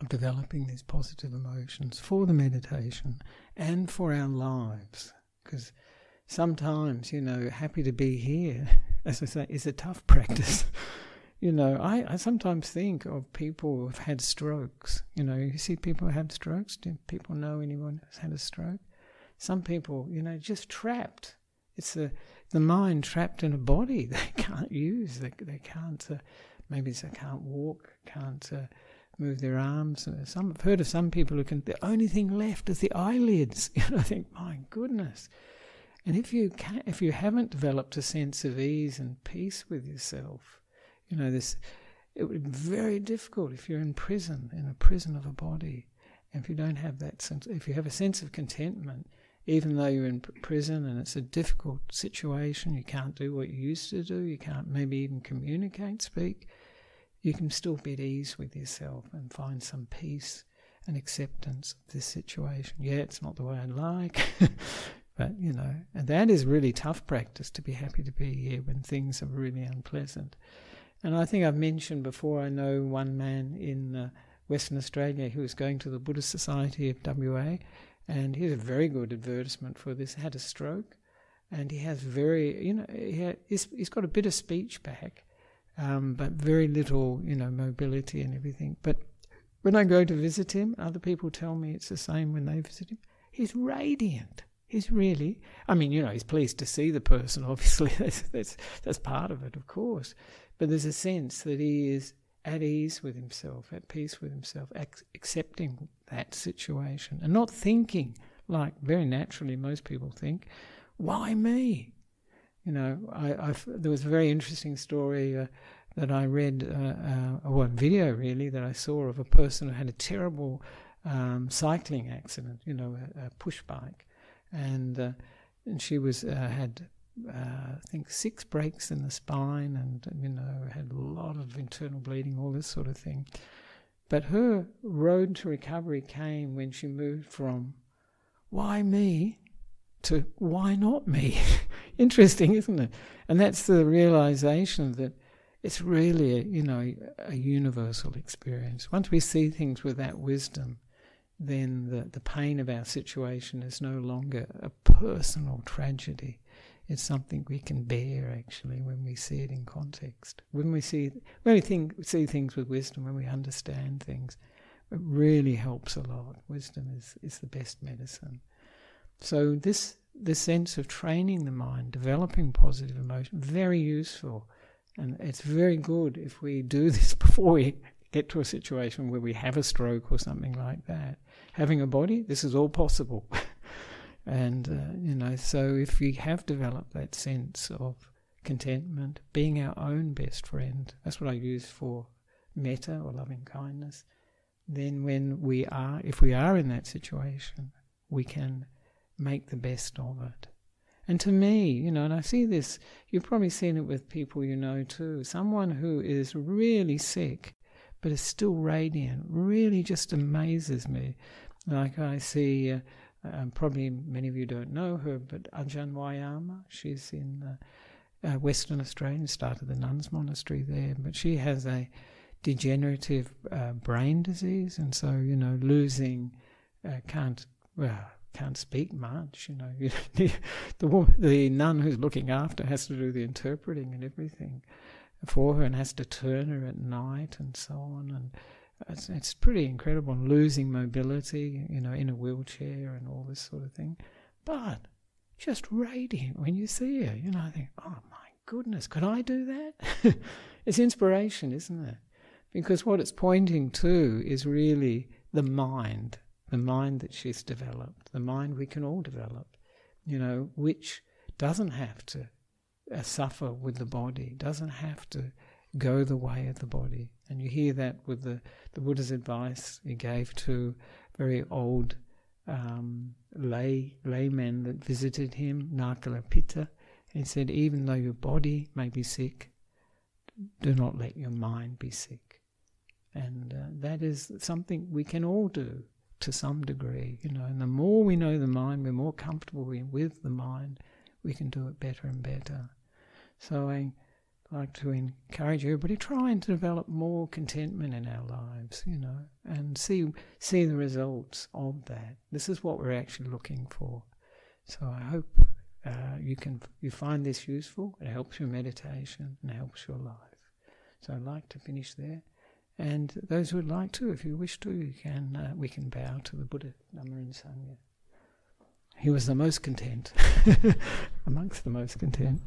B: of developing these positive emotions for the meditation and for our lives. Because sometimes, you know, happy to be here, *laughs* as I say, is a tough *laughs* practice. you know, I, I sometimes think of people who've had strokes. You know, you see people have strokes. Do people know anyone who's had a stroke? Some people, you know, just trapped. It's the the mind trapped in a body *laughs* they can't use. They they can't. Uh, maybe they can't walk. Can't uh, move their arms. Some I've heard of some people who can. The only thing left is the eyelids. *laughs* Know, I think, my goodness. And if you can, if you haven't developed a sense of ease and peace with yourself, you know, this it would be very difficult if you're in prison, in a prison of a body. And if you don't have that sense, if you have a sense of contentment, even though you're in prison and it's a difficult situation, you can't do what you used to do, you can't maybe even communicate, speak, you can still be at ease with yourself and find some peace and acceptance of this situation. Yeah, it's not the way I'd like, *laughs* but you know, and that is really tough practice to be happy to be here when things are really unpleasant. And I think I've mentioned before, I know one man in uh, Western Australia who was going to the Buddhist Society of WA, and he's a very good advertisement for this. Had a stroke, and he has very, you know, he he's, he's got a bit of speech back, um, but very little, you know, mobility and everything. But when I go to visit him, other people tell me it's the same when they visit him. He's radiant. He's really, I mean, you know, he's pleased to see the person. *laughs* Obviously, that's that's that's part of it, of course. But there's a sense that he is at ease with himself, at peace with himself, ac- accepting that situation and not thinking like very naturally most people think, why me? You know, I, I've, there was a very interesting story uh, that I read, uh, uh, video really, that I saw of a person who had a terrible um, cycling accident, you know, a, a push bike. And, uh, and she was uh, had uh, I think six breaks in the spine and, you know, had a lot of internal bleeding, all this sort of thing. But her road to recovery came when she moved from why me to why not me? *laughs* Interesting, isn't it? And that's the realization that it's really, a, you know, a universal experience. Once we see things with that wisdom, then the, the pain of our situation is no longer a personal tragedy it's something we can bear actually when we see it in context. When we see when we think, see things with wisdom, when we understand things, it really helps a lot. Wisdom is, is the best medicine. So this the sense of training the mind, developing positive emotion, very useful. And it's very good if we do *laughs* this before we get to a situation where we have a stroke or something like that. Having a body, this is all possible. *laughs* and, uh, you know, so if we have developed that sense of contentment, being our own best friend, that's what I use for metta or loving kindness, then when we are, if we are in that situation, we can make the best of it. And to me, you know, and I see this, you've probably seen it with people you know too, someone who is really sick but is still radiant really just amazes me. Like I see, uh, um, probably many of you don't know her, but Ajahn Vayama, she's in uh, uh, Western Australia, started the nuns' monastery there, but she has a degenerative uh, brain disease, and so, you know, losing, uh, can't, well, can't speak much, you know. *laughs* the, the, the nun who's looking after has to do the interpreting and everything for her and has to turn her at night and so on. And it's, it's pretty incredible. And losing mobility, you know, in a wheelchair and all this sort of thing. But just radiant when you see her. You know, I think, oh my goodness, could I do that? *laughs* it's inspiration, isn't it? Because what it's pointing to is really the mind, the mind that she's developed, the mind we can all develop, you know, which doesn't have to uh, suffer with the body, doesn't have to go the way of the body. And you hear that with the, the Buddha's advice he gave to very old um, lay laymen that visited him, Nakulapita. He said, even though your body may be sick, do not let your mind be sick. And uh, that is something we can all do to some degree, you know. And the more we know the mind, we're more comfortable with the mind, we can do it better and better. So I like to encourage everybody trying to develop more contentment in our lives, you know, and see see the results of that. This is what we're actually looking for. So I hope uh, you can you find this useful. It helps your meditation and helps your life. So I'd like to finish there. And those who would like to, if you wish to, you can uh, we can bow to the Buddha, Dhamma and Sangha. He was the most content, *laughs* amongst the most content.